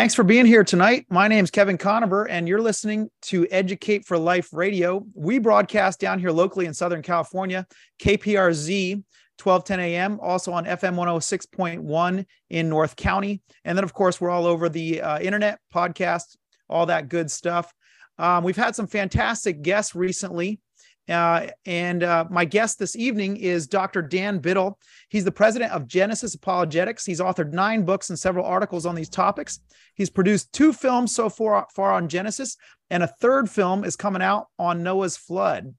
Thanks for being here tonight. My name is Kevin Conover, and you're listening to Educate for Life Radio. We broadcast down here locally in Southern California, KPRZ, 1210 a.m., also on FM 106.1 in North County. And then, of course, we're all over the uh, internet, podcast, all that good stuff. Um, we've had some fantastic guests recently. Uh, and uh, my guest this evening is Dr. Dan Biddle. He's the president of Genesis Apologetics. He's authored nine books and several articles on these topics. He's produced two films so far, far on Genesis, and a third film is coming out on Noah's flood.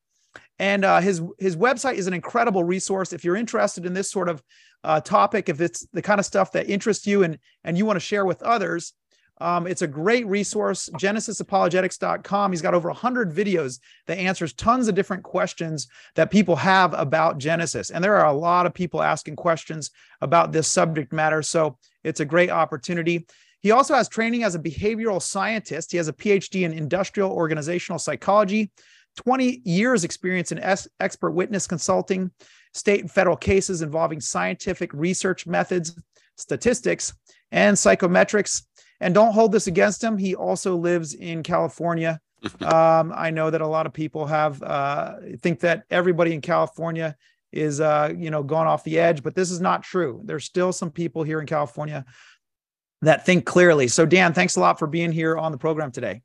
And uh, his his website is an incredible resource if you're interested in this sort of uh, topic. If it's the kind of stuff that interests you and and you want to share with others, um, it's a great resource, genesisapologetics.com. He's got over 100 videos that answers tons of different questions that people have about Genesis. And there are a lot of people asking questions about this subject matter. So it's a great opportunity. He also has training as a behavioral scientist. He has a PhD in industrial organizational psychology, 20 years experience in es- expert witness consulting, state and federal cases involving scientific research methods, statistics, and psychometrics. And don't hold this against him. He also lives in California. um, I know that a lot of people have uh, think that everybody in California is uh, you know gone off the edge, but this is not true. There's still some people here in California that think clearly. So Dan, thanks a lot for being here on the program today.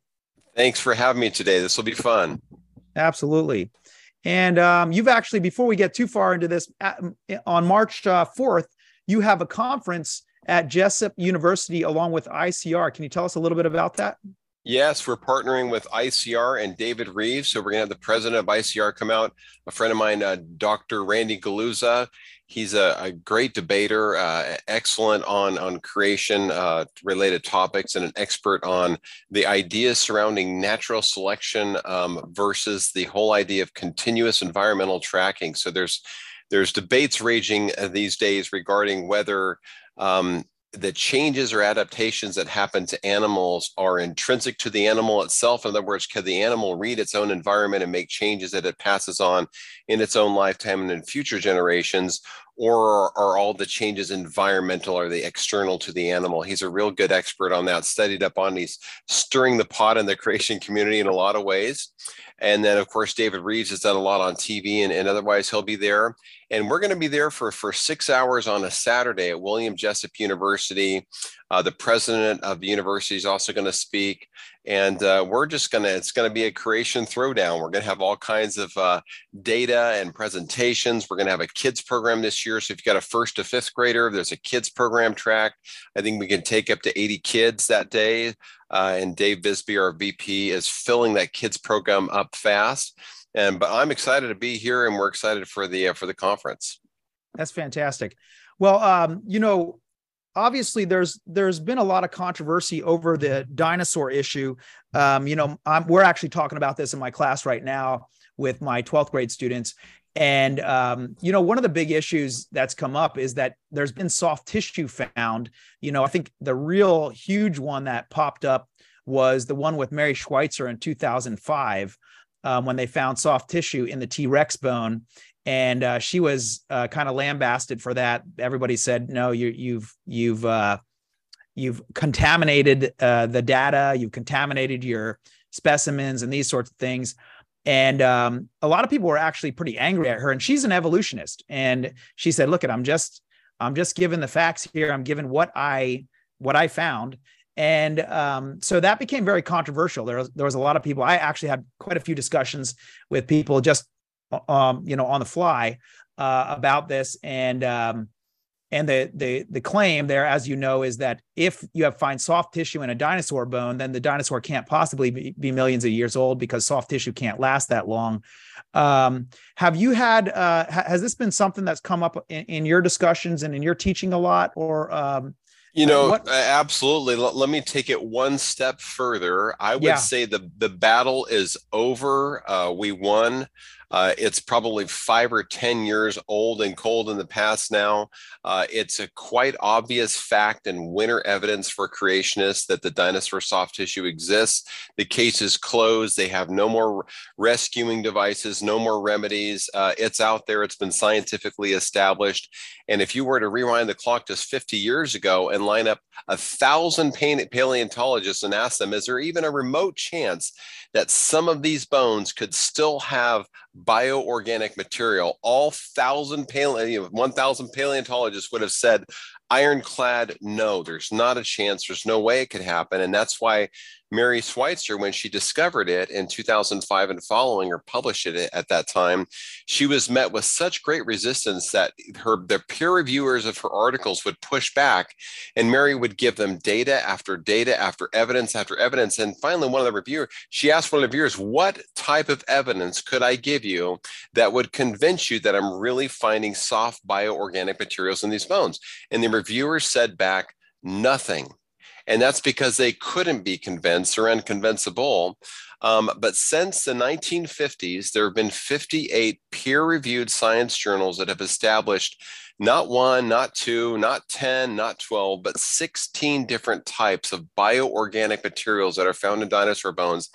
Thanks for having me today. This will be fun. Absolutely. And um, you've actually, before we get too far into this, on March uh, 4th, you have a conference at Jessup University along with ICR. Can you tell us a little bit about that? Yes, we're partnering with ICR and David Rives. So we're going to have the president of ICR come out, a friend of mine, uh, Dr. Randy Guliuzza. He's a, a great debater, uh, excellent on, on creation uh, related topics, and an expert on the ideas surrounding natural selection um, versus the whole idea of continuous environmental tracking. So there's there's debates raging uh, these days regarding whether um, the changes or adaptations that happen to animals are intrinsic to the animal itself. In other words, can the animal read its own environment and make changes that it passes on in its own lifetime and in future generations? Or are all the changes environmental? Are they external to the animal? He's a real good expert on that, studied up on He's stirring the pot in the creation community in a lot of ways. And then, of course, David Rives has done a lot on TV and, and otherwise he'll be there. And we're going to be there for, for six hours on a Saturday at William Jessup University. Uh, the president of the university is also going to speak. And uh, we're just to, it's to be a creation throwdown. We're to have all kinds of uh, data and presentations. We're to have a kids program this year. So if you've got a first to fifth grader, there's a kids program track. I think we can take up to 80 kids that day. Uh, and Dave Bisbee, our VP, is filling that kids program up fast. And but I'm excited to be here, and we're excited for the uh, for the conference. That's fantastic. Well, um, you know, obviously there's there's been a lot of controversy over the dinosaur issue. Um, you know, I'm, we're actually talking about this in my class right now with my 12th grade students. And um, you know, one of the big issues that's come up is that there's been soft tissue found. You know, I think the real huge one that popped up was the one with Mary Schweitzer in 2005, um, when they found soft tissue in the T Rex bone. And uh, she was uh, kind of lambasted for that. Everybody said, "No, you, you've you've uh, you've contaminated uh, the data. You've contaminated your specimens and these sorts of things." And um, a lot of people were actually pretty angry at her. And she's an evolutionist. And she said, look, at I'm just, I'm just giving the facts here. I'm given what I, what I found. And um, so that became very controversial. There was, there was a lot of people. I actually had quite a few discussions with people just, um, you know, on the fly uh, about this. And um, and the the the claim there, as you know, is that if you have find soft tissue in a dinosaur bone, then the dinosaur can't possibly be, be millions of years old because soft tissue can't last that long. Um, have you had uh, ha- has this been something that's come up in, in, your discussions and in your teaching a lot, or um, you know, what? absolutely. Let, let, me take it one step further. I would yeah. say the the battle is over. Uh, we won. Uh, it's probably five or 10 years old and cold in the past now. Uh, it's a quite obvious fact and winter evidence for creationists that the dinosaur soft tissue exists. The case is closed. They have no more rescuing devices, no more remedies. Uh, it's out there, it's been scientifically established. And if you were to rewind the clock just 50 years ago and line up a thousand paleontologists and ask them, is there even a remote chance that some of these bones could still have bioorganic material? All thousand paleo, 1,000 paleontologists would have said, ironclad, no, there's not a chance. There's no way it could happen. And that's why Mary Schweitzer, when she discovered it in 2005 and following or published it at that time, she was met with such great resistance that her the peer reviewers of her articles would push back, and Mary would give them data after data after evidence after evidence. And finally, one of the reviewers, she asked one of the reviewers, "What type of evidence could I give you that would convince you that I'm really finding soft bioorganic materials in these bones?" And the reviewers said back, "Nothing." And that's because they couldn't be convinced or unconvincible. Um, but since the 1950s, there have been 58 peer reviewed science journals that have established not one, not two, not 10, not 12, but 16 different types of bioorganic materials that are found in dinosaur bones.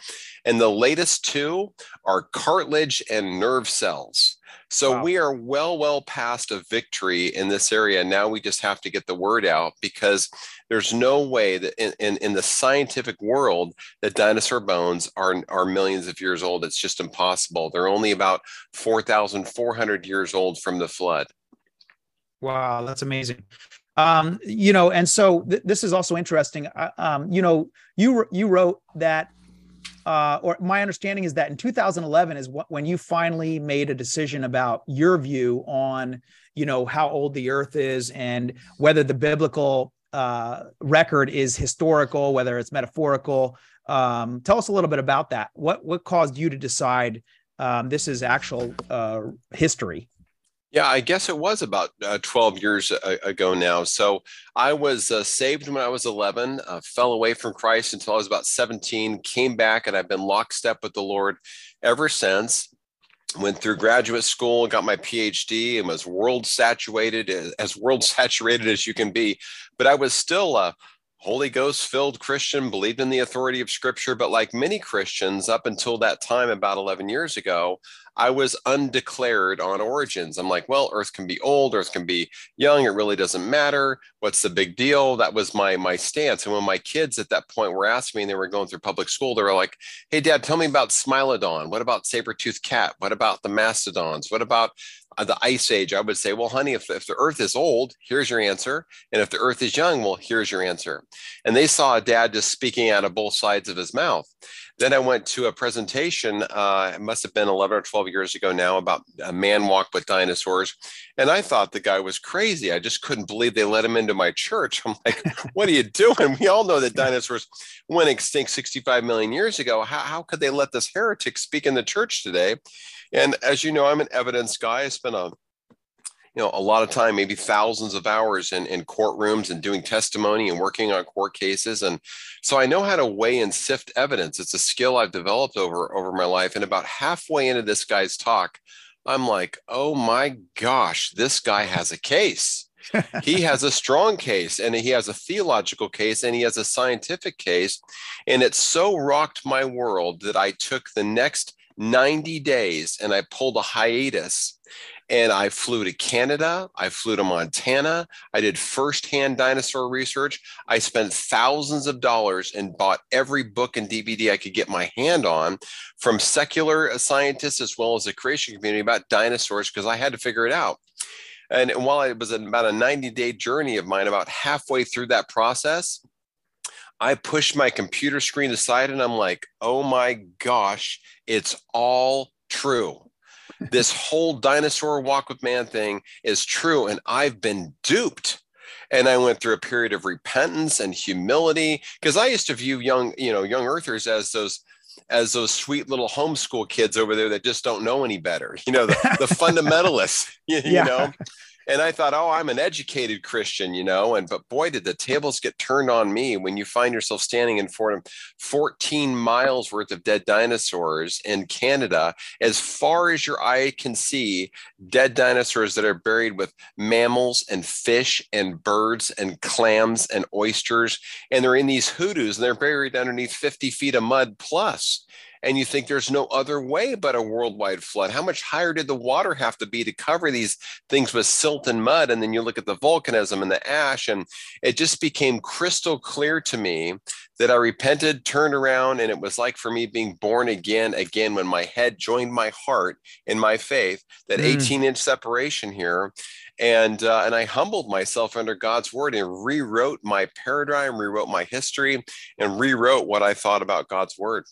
And the latest two are cartilage and nerve cells. So wow. we are well, well past a victory in this area. Now we just have to get the word out because there's no way that in, in, in, the scientific world that dinosaur bones are, are millions of years old. It's just impossible. They're only about 4,400 years old from the flood. Wow, that's amazing. Um, you know, and so th- this is also interesting. Uh, um, you know, you you wrote that uh, or my understanding is that in 2011 is when you finally made a decision about your view on, you know, how old the Earth is and whether the biblical uh, record is historical, whether it's metaphorical. Um, tell us a little bit about that. What what caused you to decide um, this is actual uh, history? Yeah, I guess it was about uh, 12 years ago now. So I was uh, saved when I was 11, uh, fell away from Christ until I was about 17, came back, and I've been lockstep with the Lord ever since. Went through graduate school, got my PhD, and was world saturated, as world saturated as you can be. But I was still a Holy Ghost filled Christian, believed in the authority of Scripture. But like many Christians, up until that time, about 11 years ago, I was undeclared on origins. I'm like, well, Earth can be old, Earth can be young. It really doesn't matter. What's the big deal? That was my my stance. And when my kids at that point were asking me, and they were going through public school, they were like, "Hey, Dad, tell me about Smilodon. What about saber-toothed cat? What about the mastodons? What about the ice age?" I would say, "Well, honey, if if the Earth is old, here's your answer, and if the Earth is young, well, here's your answer." And they saw a dad just speaking out of both sides of his mouth. Then I went to a presentation, uh, it must have been 11 or 12 years ago now, about a man walk with dinosaurs. And I thought the guy was crazy. I just couldn't believe they let him into my church. I'm like, what are you doing? We all know that dinosaurs went extinct 65 million years ago. How, how could they let this heretic speak in the church today? And as you know, I'm an evidence guy. I spent a you know a lot of time maybe thousands of hours in, in courtrooms and doing testimony and working on court cases and so i know how to weigh and sift evidence. It's a skill i've developed over over my life and about halfway into this guy's talk i'm like oh my gosh this guy has a case. He has a strong case and he has a theological case and he has a scientific case and it so rocked my world that i took the next 90 days and i pulled a hiatus and I flew to Canada. I flew to Montana. I did firsthand dinosaur research. I spent thousands of dollars and bought every book and DVD I could get my hand on from secular scientists as well as the creation community about dinosaurs because I had to figure it out. And while it was about a 90 day journey of mine, about halfway through that process, I pushed my computer screen aside and I'm like, oh my gosh, it's all true this whole dinosaur walk with man thing is true. And I've been duped. And I went through a period of repentance and humility because I used to view young, you know, young earthers as those as those sweet little homeschool kids over there that just don't know any better, you know, the, the fundamentalists, you, yeah. you know. And I thought, oh, I'm an educated Christian, you know, and but boy, did the tables get turned on me when you find yourself standing in front of 14 miles worth of dead dinosaurs in Canada, as far as your eye can see, dead dinosaurs that are buried with mammals and fish and birds and clams and oysters, and they're in these hoodoos and they're buried underneath 50 feet of mud plus and you think there's no other way but a worldwide flood. How much higher did the water have to be to cover these things with silt and mud? And then you look at the volcanism and the ash, and it just became crystal clear to me that I repented, turned around, and it was like for me being born again, again, when my head joined my heart in my faith, that mm. 18 inch separation here. And, uh, and I humbled myself under God's word and rewrote my paradigm, rewrote my history, and rewrote what I thought about God's word.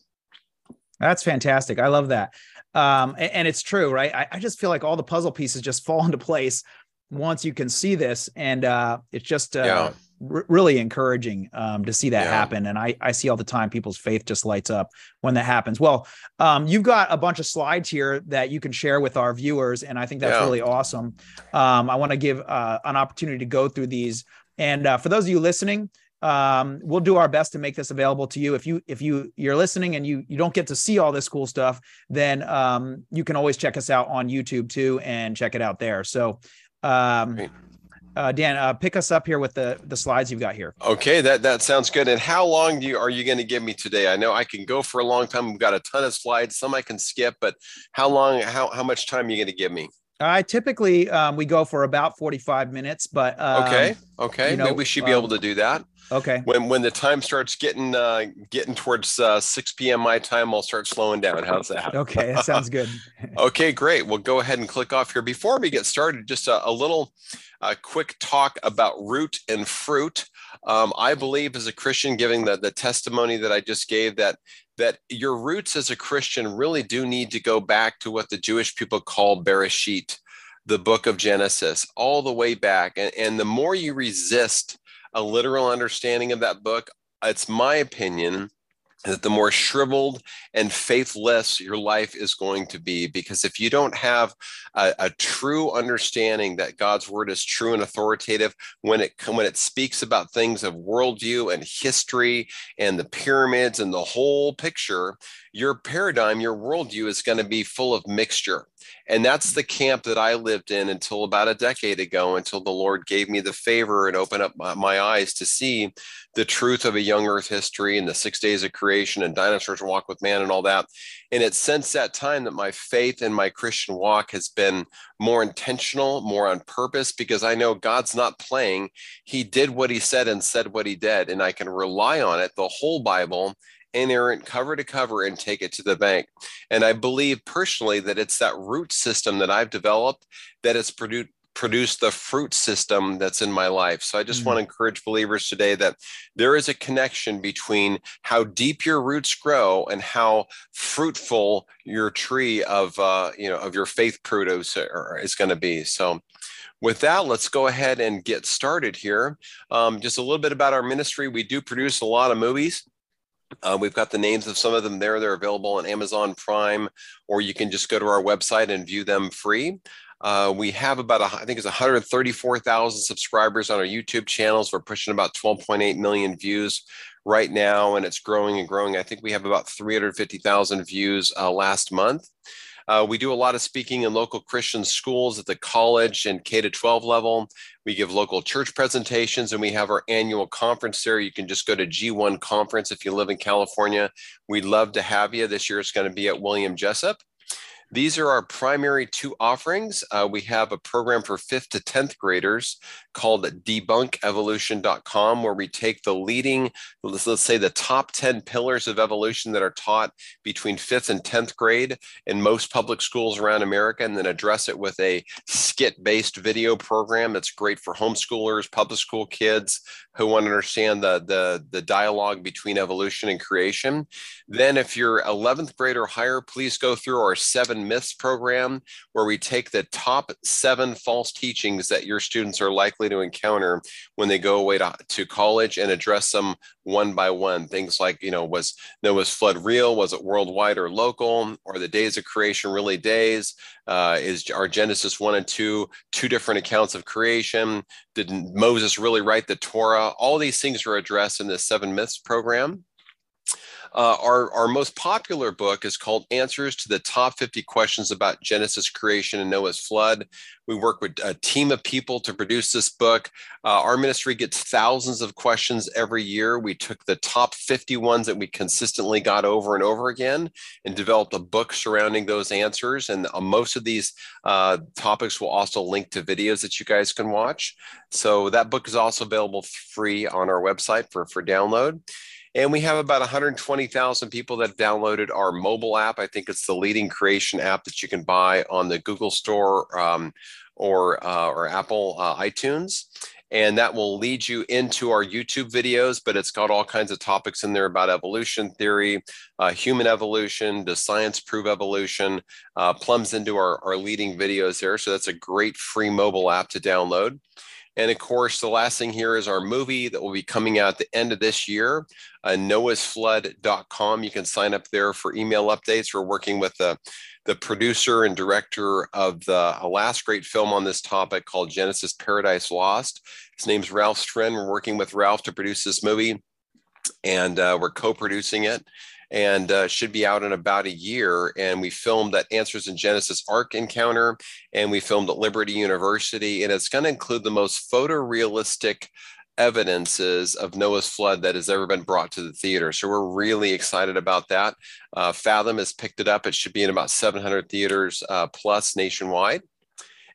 That's fantastic. I love that. Um, and, and, it's true, right? I, I, just feel like all the puzzle pieces just fall into place once you can see this. And uh, it's just uh, yeah. r- really encouraging um, to see that yeah. happen. And I, I see all the time people's faith just lights up when that happens. Well, um, you've got a bunch of slides here that you can share with our viewers. And I think that's yeah. really awesome. Um, I want to give uh, an opportunity to go through these. And uh, for those of you listening, um, we'll do our best to make this available to you. If you if you you're listening and you you don't get to see all this cool stuff then um, you can always check us out on youtube too and check it out there. So um, uh, dan uh, pick us up here with the the slides you've got here. Okay that that sounds good. And how long do you are you going to give me today? I know i can go for a long time. We've got a ton of slides. Some i can skip but how long how, how much time are you going to give me I typically um, we go for about 45 minutes, but um, okay, okay, you know, we should be able to um, do that. Okay. When when the time starts getting uh, getting towards uh, 6 p.m. my time, I'll start slowing down. How's that? Okay, that sounds good. okay, great. We'll go ahead and click off here. Before we get started, just a, a little uh, quick talk about root and fruit. Um, I believe as a Christian, giving the, the testimony that I just gave, that that your roots as a Christian really do need to go back to what the Jewish people call Bereshit, the book of Genesis, all the way back. And, and the more you resist a literal understanding of that book, it's my opinion that the more shriveled and faithless your life is going to be. Because if you don't have a, a, true understanding that God's word is true and authoritative when it when it speaks about things of worldview and history and the pyramids and the whole picture, your paradigm, your worldview is going to be full of mixture. And that's the camp that I lived in until about a decade ago, until the Lord gave me the favor and opened up my, my eyes to see the truth of a young earth history and the six days of creation and dinosaurs walk with man and all that. And it's since that time that my faith and my Christian walk has been more intentional, more on purpose, because I know God's not playing. He did what he said and said what he did, and I can rely on it, the whole Bible inerrant cover to cover and take it to the bank. And I believe personally that it's that root system that I've developed that has produced produce the fruit system that's in my life. So I just mm. want to encourage believers today that there is a connection between how deep your roots grow and how fruitful your tree of uh, you know of your faith produce is going to be. So with that, let's go ahead and get started here. Um, just a little bit about our ministry. We do produce a lot of movies. Uh, we've got the names of some of them there. They're available on Amazon Prime, or you can just go to our website and view them free. Uh, we have about, a, I think it's 134,000 subscribers on our YouTube channels. We're pushing about 12.8 million views right now, and it's growing and growing. I think we have about 350,000 views uh, last month. Uh, we do a lot of speaking in local Christian schools at the college and K to 12 level. We give local church presentations and we have our annual conference there. You can just go to G1 Conference if you live in California. We'd love to have you. This year it's going to be at William Jessup. These are our primary two offerings. Uh, we have a program for fifth to 10th graders called debunkevolution.com, where we take the leading, let's, let's say the top 10 pillars of evolution that are taught between fifth and 10th grade in most public schools around America, and then address it with a skit based video program that's great for homeschoolers, public school kids who want to understand the, the, the dialogue between evolution and creation. Then, if you're 11th grade or higher, please go through our seven myths program where we take the top seven false teachings that your students are likely to encounter when they go away to, to college and address them one by one. Things like, you know, was Noah's flood real? Was it worldwide or local? Or the days of creation really days? Uh, is our Genesis 1 and 2 two different accounts of creation? Did Moses really write the Torah? All these things are addressed in the Seven Myths program. Uh, our, our most popular book is called Answers to the Top 50 Questions About Genesis Creation and Noah's Flood. We work with a team of people to produce this book. Uh, our ministry gets thousands of questions every year. We took the top 50 ones that we consistently got over and over again and developed a book surrounding those answers. And uh, most of these uh, topics will also link to videos that you guys can watch. So that book is also available free on our website for, for download. And we have about 120,000 people that have downloaded our mobile app. I think it's the leading creation app that you can buy on the Google Store um, or, uh, or Apple uh, iTunes. And that will lead you into our YouTube videos, but it's got all kinds of topics in there about evolution theory, uh, human evolution, does science prove evolution, uh, plumbs into our, our leading videos there. So that's a great free mobile app to download. And of course, the last thing here is our movie that will be coming out at the end of this year, uh, noahsflood.com. You can sign up there for email updates. We're working with the, the producer and director of the last great film on this topic called Genesis Paradise Lost. His name's Ralph Strean. We're working with Ralph to produce this movie, and uh, we're co producing it and uh, should be out in about a year. And we filmed that Answers in Genesis Ark Encounter, and we filmed at Liberty University, and it's going to include the most photorealistic evidences of Noah's flood that has ever been brought to the theater. So we're really excited about that. Uh, Fathom has picked it up. It should be in about 700 theaters uh, plus nationwide.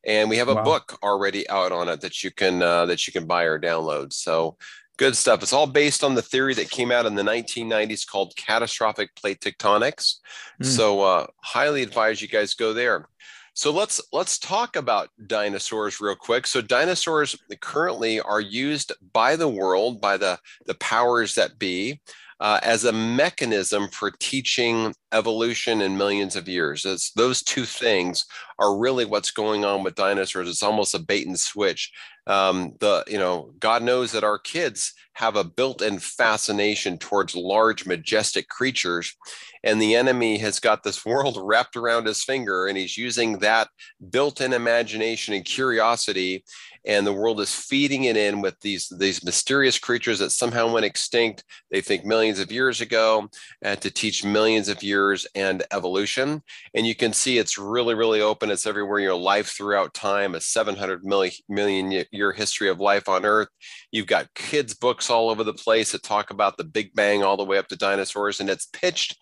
And we have a wow. book already out on it that you can uh, that you can buy or download. So Good stuff. It's all based on the theory that came out in the 1990s called catastrophic plate tectonics. Mm. So uh, highly advise you guys go there. So let's let's talk about dinosaurs real quick. So dinosaurs currently are used by the world by the the powers that be uh, as a mechanism for teaching evolution in millions of years. It's, those two things are really what's going on with dinosaurs. It's almost a bait and switch. Um, the you know God knows that our kids have a built-in fascination towards large, majestic creatures, and the enemy has got this world wrapped around his finger, and he's using that built-in imagination and curiosity and the world is feeding it in with these these mysterious creatures that somehow went extinct. They think millions of years ago and to teach millions of years and evolution. And you can see it's really really open. It's everywhere you know life throughout time a 700 million, million year history of life on earth. You've got kids books all over the place that talk about the big bang all the way up to dinosaurs and it's pitched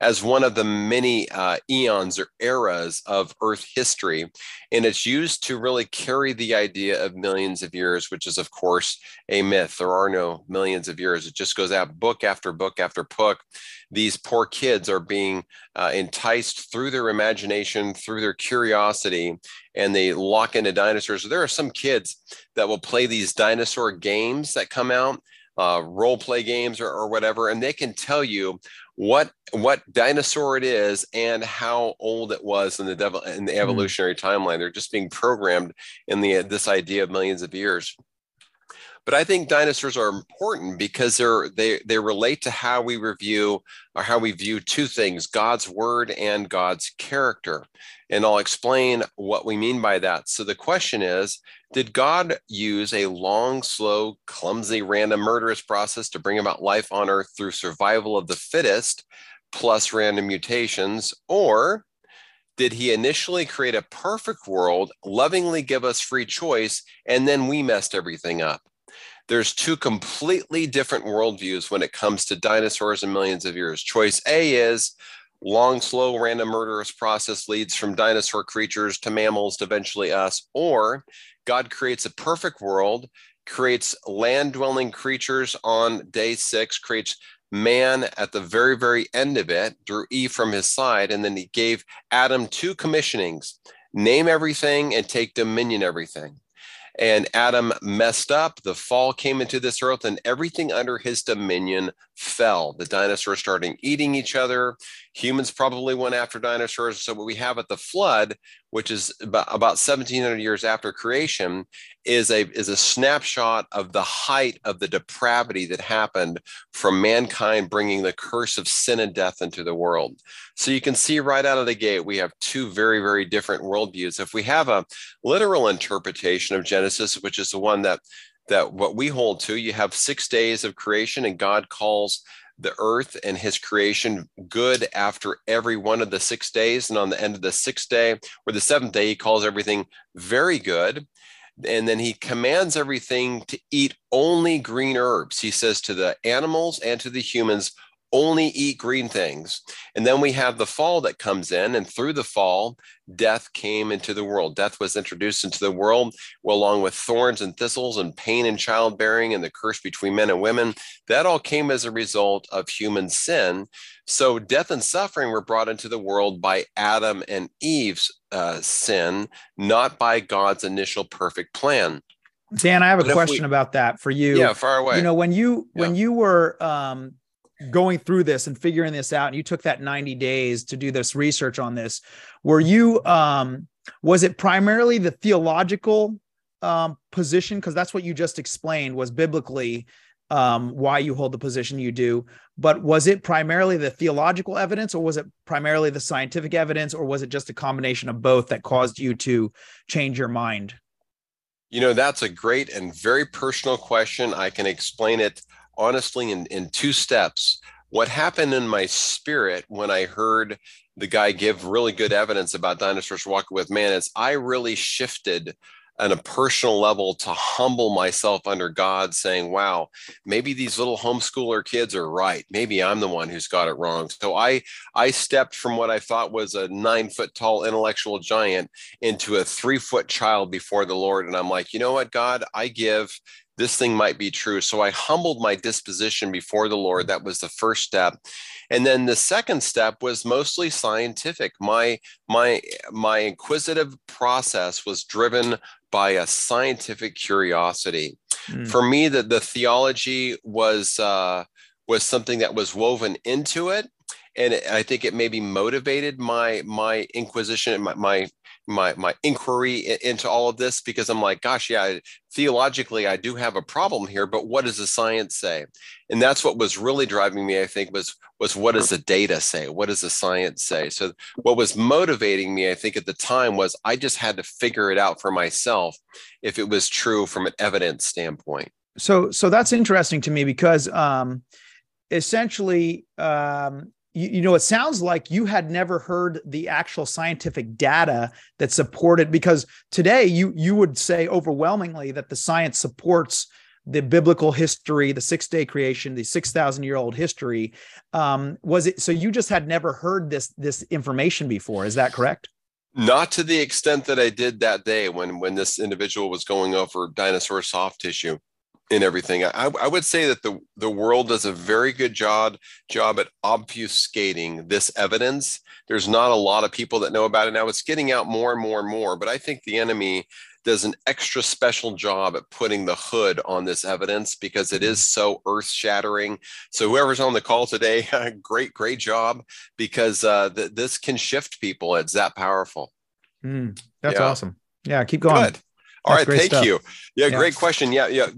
as one of the many uh, eons or eras of Earth history. And it's used to really carry the idea of millions of years, which is, of course, a myth. There are no millions of years. It just goes out book after book after book. These poor kids are being uh, enticed through their imagination, through their curiosity, and they lock into dinosaurs. There are some kids that will play these dinosaur games that come out. Uh, role play games or, or, whatever, and they can tell you what what dinosaur it is and how old it was in the devil in the hmm. evolutionary mm. timeline. They're just being programmed in the this idea of millions of years. But I think dinosaurs are important because they're they they relate to how we review or how we view two things: God's word and God's character. And I'll explain what we mean by that. So the question is, did God use a long, slow, clumsy, random, murderous process to bring about life on earth through survival of the fittest plus random mutations? Or did he initially create a perfect world, lovingly give us free choice, and then we messed everything up? There's two completely different worldviews when it comes to dinosaurs and millions of years. Choice A is long, slow, random, murderous process leads from dinosaur creatures to mammals to eventually us. Or God creates a perfect world, creates land dwelling creatures on day six, creates man at the very, very end of it, drew Eve from his side, and then he gave Adam two commissionings name everything and take dominion everything and Adam messed up. The fall came into this earth, and everything under his dominion fell. The dinosaurs started eating each other. Humans probably went after dinosaurs. So, what we have at the flood, which is about, about 1700 years after creation, is a, is a snapshot of the height of the depravity that happened from mankind bringing the curse of sin and death into the world. So you can see right out of the gate, we have two very, very different worldviews. If we have a literal interpretation of Genesis, which is the one that that what we hold to, you have six days of creation, and God calls the earth and his creation good after every one of the six days. And on the end of the sixth day or the seventh day, he calls everything very good. And then he commands everything to eat only green herbs. He says to the animals and to the humans, only eat green things. And then we have the fall that comes in, and through the fall, death came into the world. Death was introduced into the world, well, along with thorns and thistles and pain and childbearing and the curse between men and women. That all came as a result of human sin. So death and suffering were brought into the world by Adam and Eve's uh, sin, not by God's initial perfect plan. Dan, I have a but question we, about that for you. Yeah, far away. You know, when you yeah. when you were um, going through this and figuring this out and you took that 90 days to do this research on this were you um was it primarily the theological um position? Because that's what you just explained was biblically um why you hold the position you do. But was it primarily the theological evidence or was it primarily the scientific evidence or was it just a combination of both that caused you to change your mind? You know that's a great and very personal question. I can explain it honestly in, in two steps. What happened in my spirit when I heard the guy give really good evidence about dinosaurs walking with man is I really shifted on a personal level to humble myself under God, saying, wow, maybe these little homeschooler kids are right. Maybe I'm the one who's got it wrong. So I I stepped from what I thought was a nine foot tall intellectual giant into a three foot child before the Lord. And I'm like, you know what, God, I give this thing might be true. So I humbled my disposition before the Lord. That was the first step. And then the second step was mostly scientific. My my my inquisitive process was driven by a scientific curiosity. Mm. For me, the, the theology was uh, was something that was woven into it and I think it maybe motivated my my inquisition, my my my, my inquiry into all of this because I'm like, gosh, yeah, I, theologically I do have a problem here, but what does the science say? And that's what was really driving me. I think was was what does the data say? What does the science say? So what was motivating me, I think, at the time was I just had to figure it out for myself if it was true from an evidence standpoint. So so that's interesting to me because um, essentially um, you, you know, it sounds like you had never heard the actual scientific data that supported because today you you would say overwhelmingly that the science supports the biblical history, the six day creation, the 6,000 year old history. Um, was it so you just had never heard this this information before? Is that correct? Not to the extent that I did that day when when this individual was going over dinosaur soft tissue in everything. I, I would say that the, the world does a very good job job at obfuscating this evidence. There's not a lot of people that know about it now. It's getting out more and more and more, but I think the enemy does an extra special job at putting the hood on this evidence because it is so earth shattering. So whoever's on the call today, great, great job because uh, th- this can shift people. It's that powerful. Mm, that's yeah. awesome. Yeah, keep going. Good. All right, thank stuff. you. Yeah, yeah, great question. Yeah, yeah.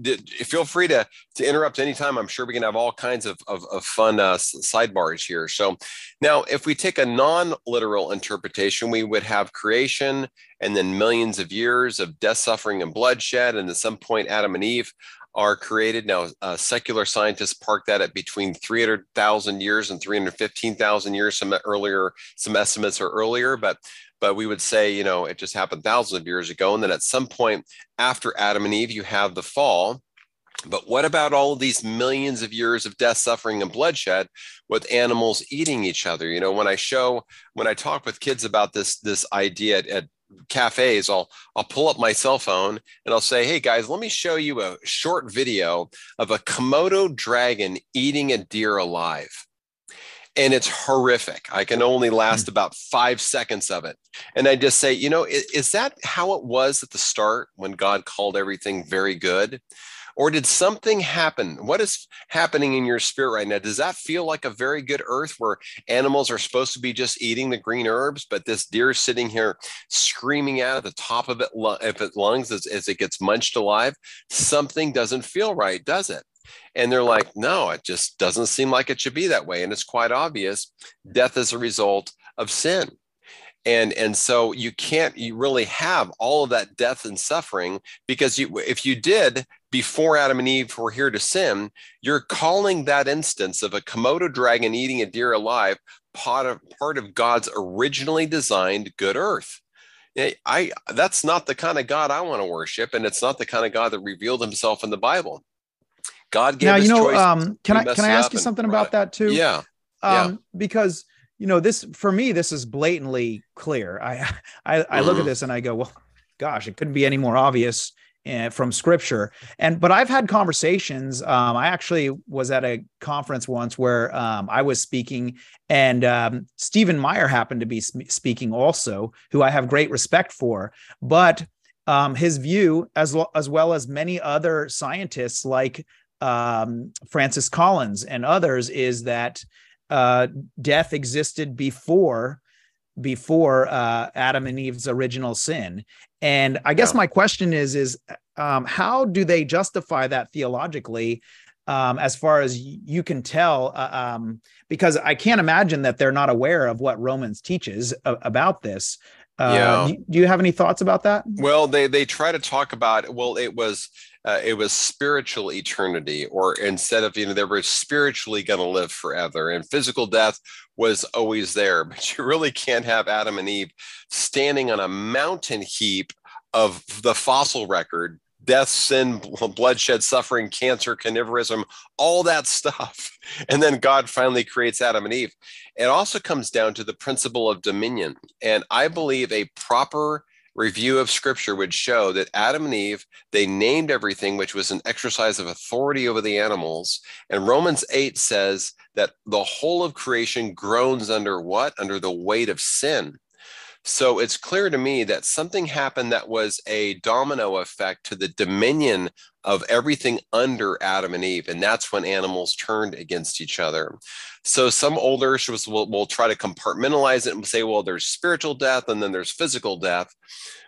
Feel free to to interrupt anytime. I'm sure we can have all kinds of of, of fun uh, sidebars here. So now, if we take a non-literal interpretation, we would have creation and then millions of years of death, suffering, and bloodshed, and at some point, Adam and Eve are created. Now, uh, secular scientists park that at between 300,000 years and 315,000 years. Some earlier, some estimates are earlier, but but we would say, you know, it just happened thousands of years ago. And then at some point after Adam and Eve, you have the fall. But what about all of these millions of years of death, suffering, and bloodshed with animals eating each other? You know, when I show, when I talk with kids about this, this idea at, at cafes, I'll I'll pull up my cell phone and I'll say, "Hey guys, let me show you a short video of a Komodo dragon eating a deer alive." And it's horrific. I can only last hmm. about five seconds of it. And I just say, you know, is, is, that how it was at the start when God called everything very good? Or did something happen? What is happening in your spirit right now? Does that feel like a very good earth where animals are supposed to be just eating the green herbs, but this deer is sitting here screaming out at the top of it, of its lungs as, as it gets munched alive? Something doesn't feel right, does it? And they're like, no, it just doesn't seem like it should be that way. And it's quite obvious death is a result of sin. And and so you can't you really have all of that death and suffering because you if you did before adam and eve were here to sin you're calling that instance of a komodo dragon eating a deer alive part of part of god's originally designed good earth. I that's not the kind of god i want to worship and it's not the kind of god that revealed himself in the bible god gave now you know um, can i can i ask you something about that too? yeah um, yeah. because you know this for me this is blatantly clear. I i, I look at mm-hmm. this and i go well gosh it couldn't be any more obvious uh, from scripture. And but i've had conversations um, i actually was at a conference once where um, i was speaking and um, stephen meyer happened to be speaking also who i have great respect for. But um, his view as, lo- as well as many other scientists like um, francis collins and others is that uh, death existed before before uh, Adam and Eve's original sin. And I guess yeah. my question is is um, how do they justify that theologically? Um, as far as you can tell, uh, um, because I can't imagine that they're not aware of what Romans teaches a- about this. Uh, yeah. Do, do you have any thoughts about that? Well, they they try to talk about. Well, it was uh, it was spiritual eternity, or instead of, you know, they were spiritually going to live forever, and physical death was always there. But you really can't have Adam and Eve standing on a mountain heap of the fossil record death, sin, bloodshed, suffering, cancer, carnivorism, all that stuff. And then God finally creates Adam and Eve. It also comes down to the principle of dominion. And I believe a proper review of scripture would show that Adam and Eve, they named everything, which was an exercise of authority over the animals. And Romans 8 says that the whole of creation groans under what? Under the weight of sin. So it's clear to me that something happened that was a domino effect to the dominion of everything under Adam and Eve. And that's when animals turned against each other. So some older will, will try to compartmentalize it and say, well, there's spiritual death and then there's physical death.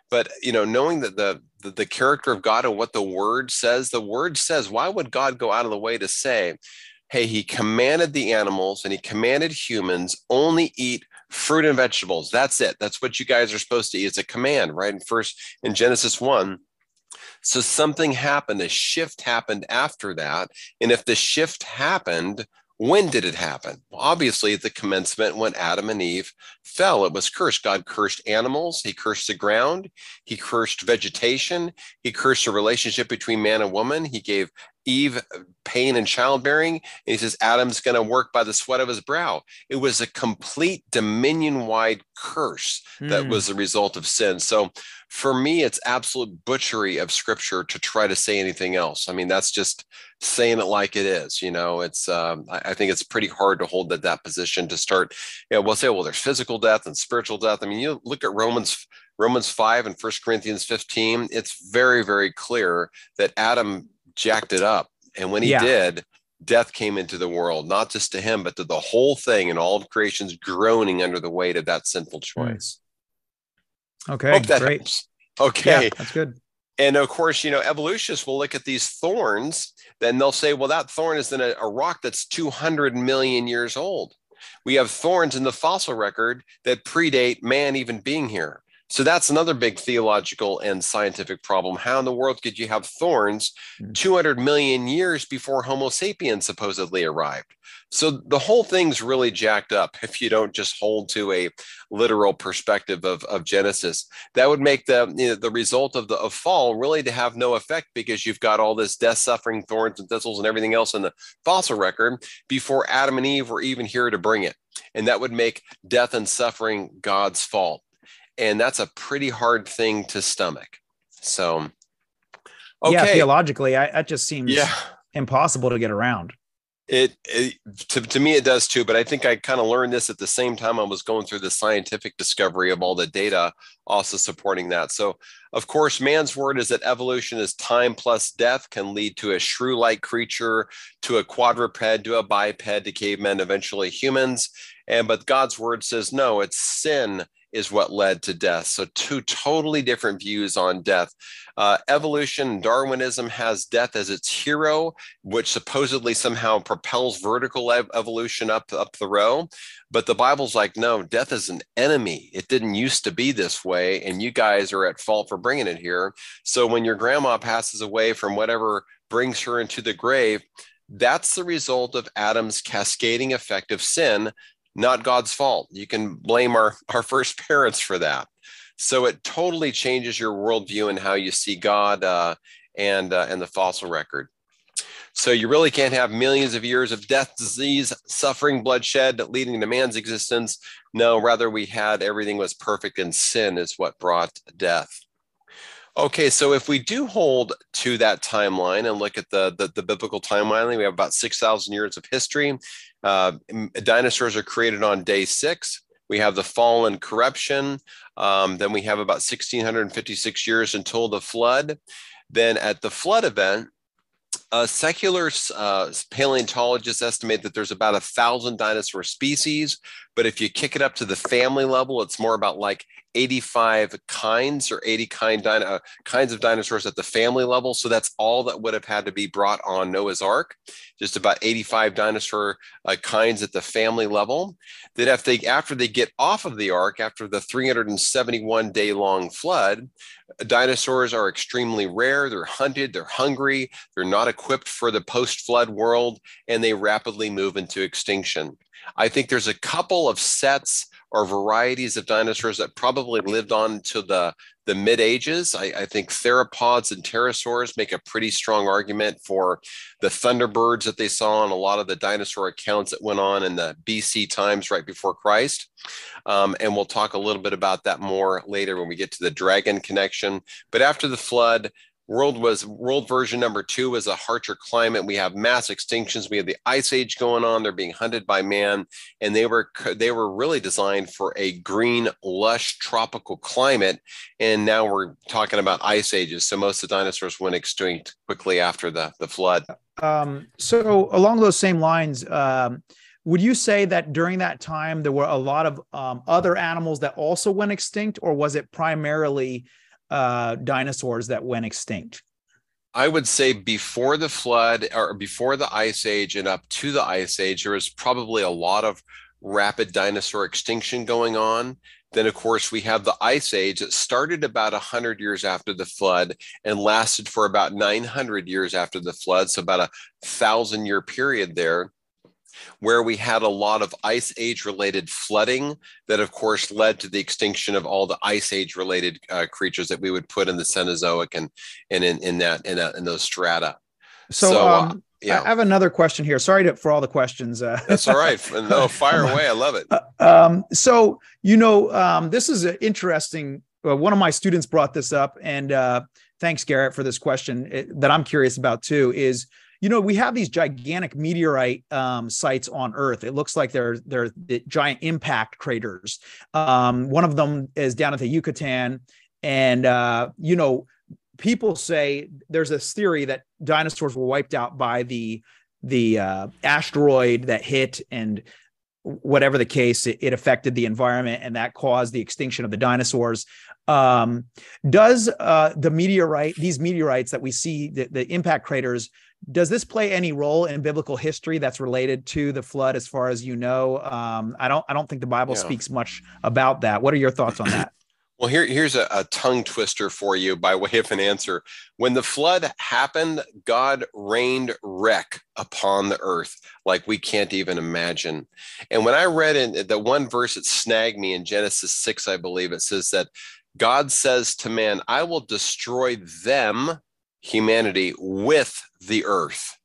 But you know, knowing that the, the the character of God and what the word says, the word says, why would God go out of the way to say, hey, he commanded the animals and he commanded humans only eat fruit and vegetables. That's it. That's what you guys are supposed to eat. It's a command, right? In first in Genesis 1. So something happened, a shift happened after that. And if the shift happened, when did it happen? Well, obviously, at the commencement when Adam and Eve fell, it was cursed. God cursed animals, He cursed the ground, He cursed vegetation, He cursed the relationship between man and woman. He gave Eve pain and childbearing. And he says, Adam's going to work by the sweat of his brow. It was a complete dominion wide curse mm. that hmm. was the result of sin. So for me, it's absolute butchery of scripture to try to say anything else. I mean, that's just saying it like it is. You know, it's, um, I, I, think it's pretty hard to hold at that position to start. You know, we'll say, well, there's physical death and spiritual death. I mean, you look at Romans. Romans 5 and 1 Corinthians 15, it's very, very clear that Adam jacked it up. And when he yeah. did, death came into the world, not just to him, but to the whole thing and all of creation's groaning under the weight of that sinful hmm. choice. Okay, great. Helps. Okay. Yeah, that's good. And of course, you know, evolutionists will look at these thorns, then they'll say, well, that thorn is in a, a rock that's 200 million years old. We have thorns in the fossil record that predate man even being here. So that's another big theological and scientific problem. How in the world could you have thorns hmm. 200 million years before Homo sapiens supposedly arrived? So the whole thing's really jacked up if you don't just hold to a literal perspective of, of Genesis. That would make the, you know, the result of the of fall really to have no effect because you've got all this death, suffering, thorns, and thistles, and everything else in the fossil record before Adam and Eve were even here to bring it. And that would make death and suffering God's fault and that's a pretty hard thing to stomach. So, okay. yeah, theologically, I, that just seems yeah. impossible to get around. It, it, to, to me it does too, but I think I kind of learned this at the same time I was going through the scientific discovery of all the data also supporting that. So, of course, man's word is that evolution is time plus death can lead to a shrew-like creature, to a quadruped, to a biped, to cavemen, eventually humans. And but God's word says no, it's sin is what led to death. So, two totally different views on death. Uh, evolution, Darwinism has death as its hero, which supposedly somehow propels vertical ev- evolution up, up the row. But the Bible's like, no, death is an enemy. It didn't used to be this way, and you guys are at fault for bringing it here. So, when your grandma passes away from whatever brings her into the grave, that's the result of Adam's cascading effect of sin not God's fault. You can blame our, our first parents for that. So it totally changes your worldview and how you see God uh, and, uh, and the fossil record. So you really can't have millions of years of death, disease, suffering, bloodshed leading to man's existence. No, rather we had everything was perfect and sin is what brought death. Okay, so if we do hold to that timeline and look at the, the, the biblical timeline, we have about 6,000 years of history. Uh, dinosaurs are created on day six. We have the fall and corruption. Um, then we have about 1,656 years until the flood. Then at the flood event, uh, secular uh, paleontologists estimate that there's about a thousand dinosaur species, but if you kick it up to the family level, it's more about like 85 kinds or 80 kind uh, kinds of dinosaurs at the family level. So that's all that would have had to be brought on Noah's Ark, just about 85 dinosaur uh, kinds at the family level. That if they after they get off of the ark after the 371 day long flood, dinosaurs are extremely rare. They're hunted, they're hungry, they're not equipped for the post flood world, and they rapidly move into extinction. I think there's a couple of sets or varieties of dinosaurs that probably lived on to the, the mid ages. I, I, think theropods and pterosaurs make a pretty strong argument for the thunderbirds that they saw in a lot of the dinosaur accounts that went on in the BC times right before Christ. Um, and we'll talk a little bit about that more later when we get to the dragon connection. But after the flood, World was world version number two was a harsher climate. We have mass extinctions. We have the ice age going on. They're being hunted by man, and they were they were really designed for a green, lush tropical climate. And now we're talking about ice ages. So most of the dinosaurs went extinct quickly after the the flood. Um, so along those same lines. Um, would you say that during that time there were a lot of um, other animals that also went extinct, or was it primarily uh, dinosaurs that went extinct? I would say before the flood or before the ice age and up to the ice age, there was probably a lot of rapid dinosaur extinction going on. Then, of course, we have the ice age that started about 100 years after the flood and lasted for about 900 years after the flood. So, about a thousand year period there where we had a lot of ice age related flooding that, of course, led to the extinction of all the ice age related uh, creatures that we would put in the Cenozoic and, and in, in that in, that, in those strata. So, so uh, um, yeah. I have another question here. Sorry to, for all the questions. Uh, That's all right. No, fire away. I love it. Uh, um, so, you know, um, this is an interesting. Uh, one of my students brought this up, and uh, thanks, Garrett, for this question it, eh, that I'm curious about too. Is you know, we have these gigantic meteorite um, sites on Earth. It looks like they're they're giant impact craters. Um, one of them is down at the Yucatan, and uh, you know, people say there's this theory that dinosaurs were wiped out by the the uh, asteroid that hit and whatever the case it, it, affected the environment and that caused the extinction of the dinosaurs um, does uh, the meteorite these meteorites that we see the, the impact craters does this play any role in biblical history that's related to the flood as far as you know? Um, i don't i don't think the bible yeah. speaks much about that. What are your thoughts on that? Well here, here's a, a tongue twister for you by way of an answer. When the flood happened god rained wreck upon the earth like we can't even imagine. And when i read in the one verse that snagged me in genesis 6 i believe it says that god says to man i will destroy them humanity with the earth.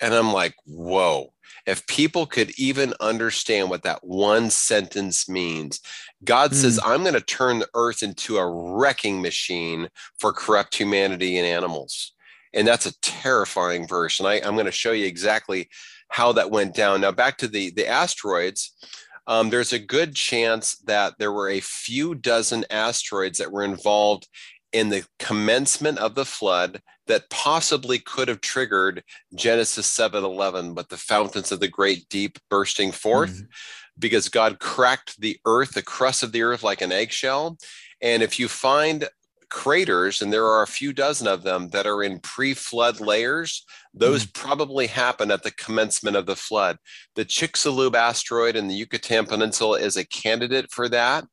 And I'm like, whoa. If people could even understand what that one sentence means, God mm. says, I'm going to turn the earth into a wrecking machine for corrupt humanity and animals. And that's a terrifying verse. And I, am going to show you exactly how that went down. Now, back to the, the asteroids. Um, there's a good chance that there were a few dozen asteroids that were involved in the commencement of the flood that possibly could have triggered Genesis 7:11 with the fountains of the great deep bursting forth mm-hmm. because God cracked the earth the crust of the earth like an eggshell and if you find craters and there are a few dozen of them that are in pre-flood layers those mm-hmm. probably happened at the commencement of the flood the chicxulub asteroid in the yucatan peninsula is a candidate for that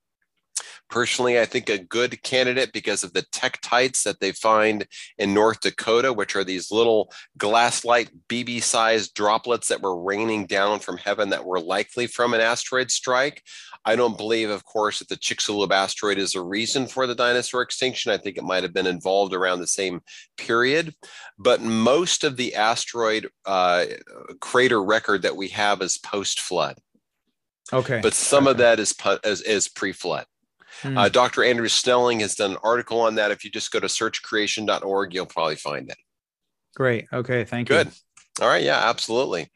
Personally, I think a good candidate because of the tektites that they find in North Dakota, which are these little glass-like BB-sized droplets that were raining down from heaven that were likely from an asteroid strike. I don't believe, of course, that the Chicxulub asteroid is a reason for the dinosaur extinction. I think it might have been involved around the same period. But most of the asteroid uh, crater record that we have is post flood. Okay. But some okay. of that is, is, is pre flood. Hmm. Uh, Dr. Andrew Snelling has done an article on that. If you just go to searchcreation.org, you'll probably find it. Great. Okay. Thank Good. you. Good. All right. Yeah, absolutely.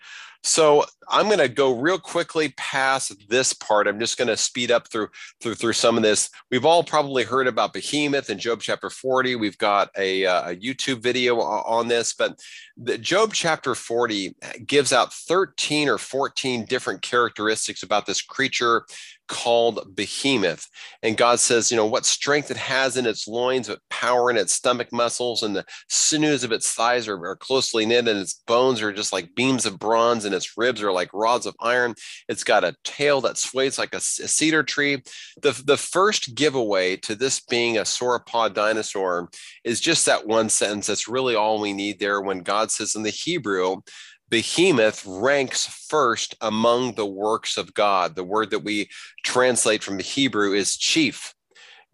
So I'm going to go real quickly past this part. I'm just going to speed up through through through some of this. We've all probably heard about Behemoth in Job chapter 40. We've got a, uh, a YouTube video on this, but the Job chapter 40 gives out 13 or 14 different characteristics about this creature called behemoth. And God says, you know, what strength it has in its loins, what power in its stomach muscles, and the sinews of its thighs are, are, closely knit, and its bones are just like beams of bronze, and its ribs are like rods of iron. It's got a tail that sways like a, a cedar tree. The, the first giveaway to this being a sauropod dinosaur is just that one sentence. That's really all we need there when God says in the Hebrew, behemoth ranks first among the works of God. The word that we translate from the Hebrew is chief.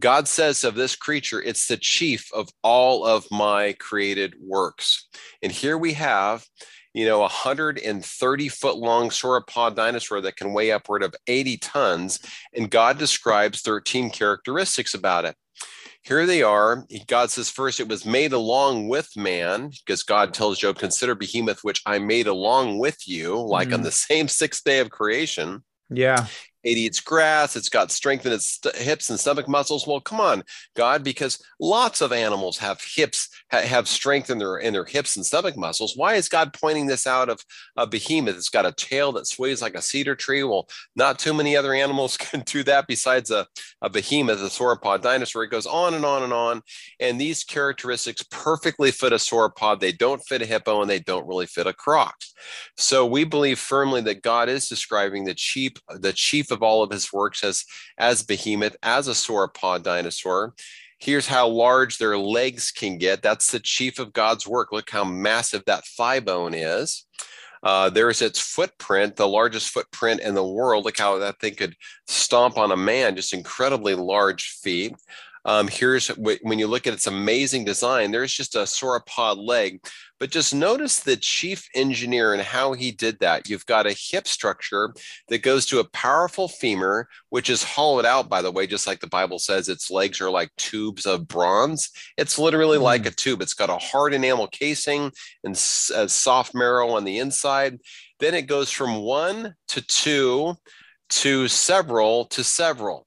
God says of this creature, it's the chief of all of my created works. And here we have, you know, a 130 foot long sauropod dinosaur that can weigh upward of 80 tons. And God describes 13 characteristics about it here they are. God says, first, it was made along with man, because God tells Job, consider behemoth, which I made along with you, like mm. on the same sixth day of creation. Yeah it eats grass, it's got strength in its st- hips and stomach muscles. Well, come on, God, because lots of animals have hips, ha- have strength in their in their hips and stomach muscles. Why is God pointing this out of a behemoth? It's got a tail that sways like a cedar tree. Well, not too many other animals can do that besides a, a behemoth, a sauropod dinosaur. It goes on and on and on. And these characteristics perfectly fit a sauropod. They don't fit a hippo and they don't really fit a croc. So we believe firmly that God is describing the chief, the chief of all of his works as, as behemoth, as a sauropod dinosaur. Here's how large their legs can get. That's the chief of God's work. Look how massive that thigh bone is. Uh, there's its footprint, the largest footprint in the world. Look how that thing could stomp on a man, just incredibly large feet. Um, here's when you look at its amazing design, there's just a sauropod leg. But just notice the chief engineer and how he did that. You've got a hip structure that goes to a powerful femur, which is hollowed out, by the way, just like the Bible says, its legs are like tubes of bronze. It's literally mm. like a tube. It's got a hard enamel casing and a soft marrow on the inside. Then it goes from one to two to several to several.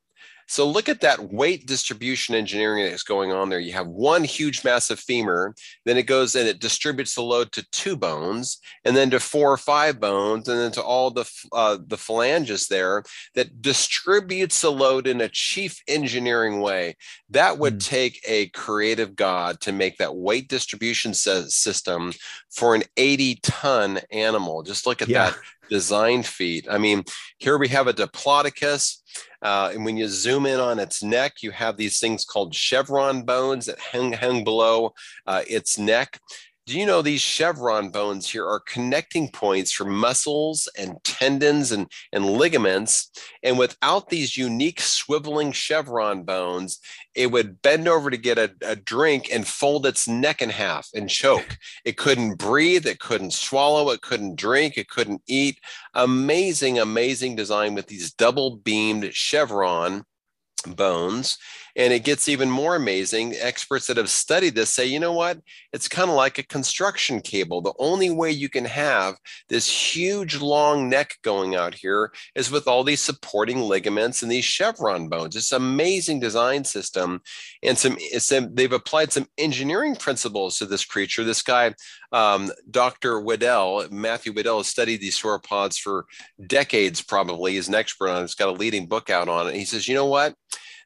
So look at that weight distribution engineering that's going on there. You have one huge massive femur, then it goes and it distributes the load to two bones, and then to four or five bones, and then to all the uh, the phalanges there that distributes the load in a chief engineering way. That would mm. take a creative God to make that weight distribution system for an 80 ton animal. Just look at yeah. that design feat. I mean, here we have a Diplodocus uh, and when you zoom in on its neck, you have these things called chevron bones that hang, hang below uh, its neck. Do you know these chevron bones here are connecting points for muscles and tendons and, and ligaments? And without these unique swiveling chevron bones, it would bend over to get a, a drink and fold its neck in half and choke. It couldn't breathe, it couldn't swallow, it couldn't drink, it couldn't eat. Amazing, amazing design with these double beamed chevron bones And it gets even more amazing. Experts that have studied this say, you know what? It's kind of like a construction cable. The only way you can have this huge long neck going out here is with all these supporting ligaments and these chevron bones. It's an amazing design system. And some, some they've applied some engineering principles to this creature. This guy, um, Dr. Wedel, Matthew Wedel, has studied these sauropods for decades, probably. He's an expert on it. He's got a leading book out on it. He says, you know what?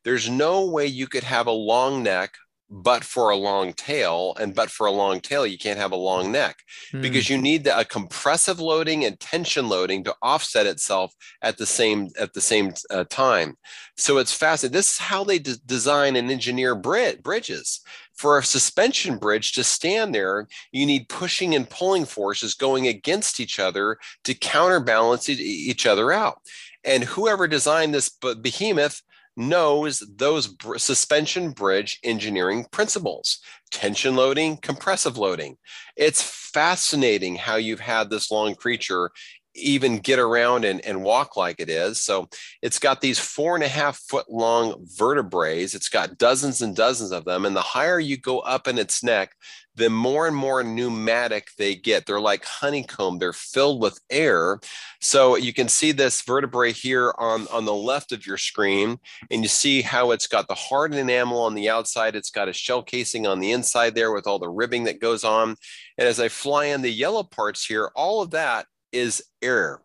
There's no way you could have a long neck but for a long tail and but for a long tail you can't have a long neck mm. because you need the, a compressive loading and tension loading to offset itself at the same at the same uh, time. So it's fascinating this is how they d- design and engineer brid- bridges. For a suspension bridge to stand there you need pushing and pulling forces going against each other to counterbalance each other out. And whoever designed this behemoth knows those br- suspension bridge engineering principles tension loading, compressive loading. It's fascinating how you've had this long creature even get around and, and walk like it is. So it's got these four and a half foot long vertebrae. It's got dozens and dozens of them. And the higher you go up in its neck, the more and more pneumatic they get. They're like honeycomb, they're filled with air. So you can see this vertebrae here on, on the left of your screen, and you see how it's got the hard enamel on the outside. It's got a shell casing on the inside there with all the ribbing that goes on. And as I fly in the yellow parts here, all of that is air.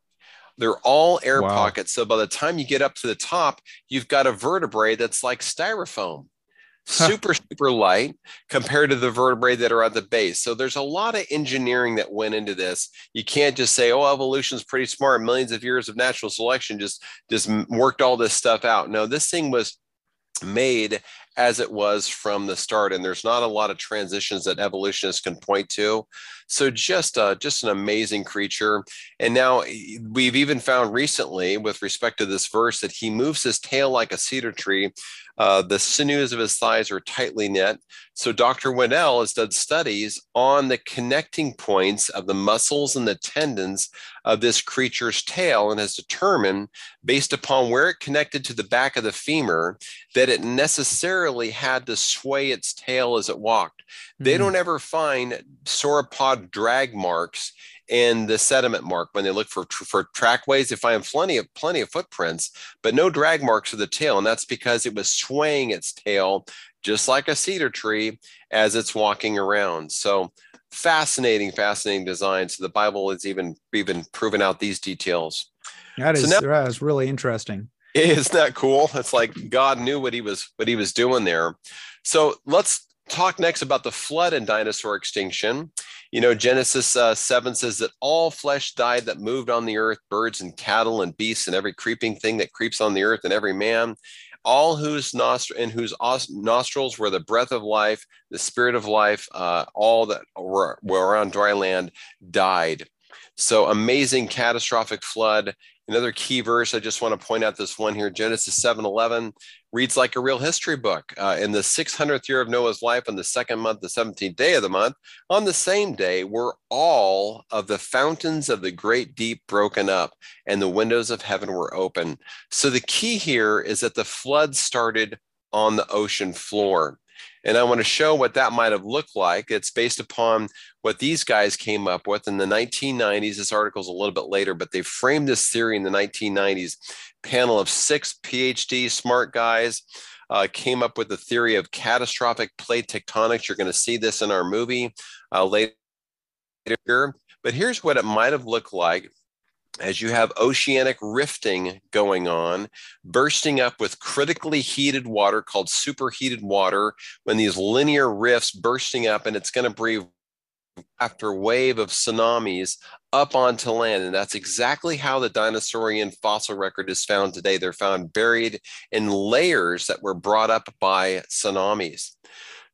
They're all air wow. pockets. So by the time you get up to the top, you've got a vertebrae that's like styrofoam. Super super light compared to the vertebrae that are at the base. So there's a lot of engineering that went into this. You can't just say oh evolution's pretty smart. Millions of years of natural selection just just worked all this stuff out. No this thing was made as it was from the start and there's not a lot of transitions that evolutionists can point to so just uh, just an amazing creature and now we've even found recently with respect to this verse that he moves his tail like a cedar tree uh, the sinews of his thighs are tightly knit. So Dr. Wedel has done studies on the connecting points of the muscles and the tendons of this creature's tail and has determined, based upon where it connected to the back of the femur, that it necessarily had to sway its tail as it walked. They hmm. don't ever find sauropod drag marks in the sediment mark when they look for for trackways. They find plenty of plenty of footprints but no drag marks of the tail and that's because it was swaying its tail just like a cedar tree as it's walking around. So fascinating fascinating design. So the bible has even even proven out these details. That is so now, that is really interesting. Isn't that cool? It's like god knew what he was what he was doing there. So let's talk next about the flood and dinosaur extinction you know, Genesis uh, 7 says that all flesh died that moved on the earth, birds and cattle and beasts and every creeping thing that creeps on the earth and every man, all whose nostr- and whose nostrils were the breath of life, the spirit of life, uh, all that were, were on dry land died. So amazing catastrophic flood. Another key verse, I just want to point out this one here, Genesis 7 11 reads like a real history book. Uh, in the 600th year of Noah's life, on the second month, the 17th day of the month, on the same day, were all of the fountains of the great deep broken up, and the windows of heaven were open. So the key here is that the flood started on the ocean floor. And I want to show what that might have looked like. It's based upon what these guys came up with in the 1990s. This article is a little bit later, but they framed this theory in the 1990s panel of six PhD smart guys uh, came up with the theory of catastrophic plate tectonics. You're going to see this in our movie uh, later. But here's what it might have looked like as you have oceanic rifting going on, bursting up with critically heated water called superheated water, when these linear rifts bursting up, and it's going to bring after wave of tsunamis up onto land. And that's exactly how the dinosaurian fossil record is found today. They're found buried in layers that were brought up by tsunamis.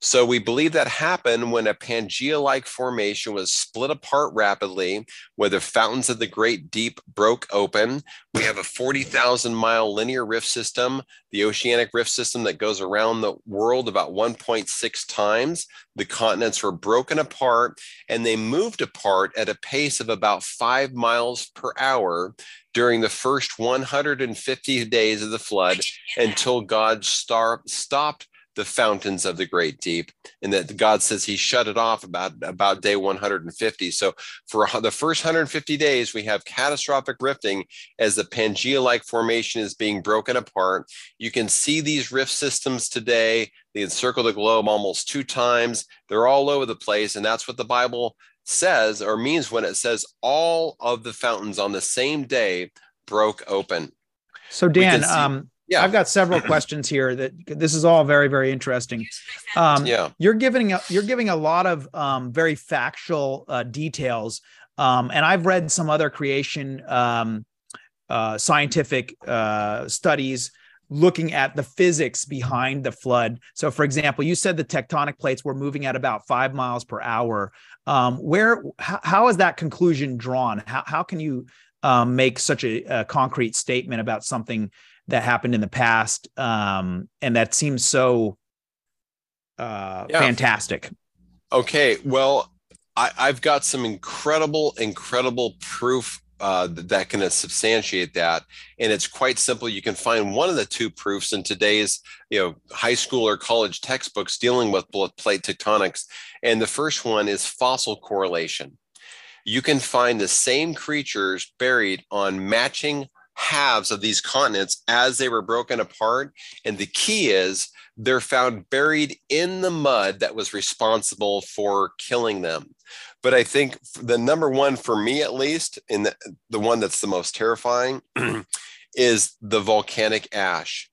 So we believe that happened when a Pangea-like formation was split apart rapidly, where the fountains of the Great Deep broke open. We have a 40,000 mile linear rift system, the oceanic rift system that goes around the world about 1.6 times. The continents were broken apart and they moved apart at a pace of about five miles per hour during the first 150 days of the flood until God star- stopped the fountains of the great deep and that god says he shut it off about about day 150 so for the first 150 days we have catastrophic rifting as the pangea-like formation is being broken apart. You can see these rift systems today. They encircle the globe almost two times. They're all over the place and that's what the bible says or means when it says all of the fountains on the same day broke open. So dan um yeah. I've got several questions here that this is all very very interesting. Um yeah. you're giving a, you're giving a lot of um very factual uh, details. Um and i've read some other creation um uh scientific uh studies looking at the physics behind the flood. So for example you said the tectonic plates were moving at about five miles per hour. Um where how, how is that conclusion drawn? How, how can you um, make such a, a concrete statement about something that happened in the past um, and that seems so uh, yeah. fantastic. Okay well I, have got some incredible incredible proof uh, that can substantiate that and it's quite simple. You can find one of the two proofs in today's you know high school or college textbooks dealing with plate tectonics and the first one is fossil correlation. You can find the same creatures buried on matching halves of these continents as they were broken apart. And the key is they're found buried in the mud that was responsible for killing them. But I think the number one for me, at least, in the, the one that's the most terrifying, is the volcanic ash.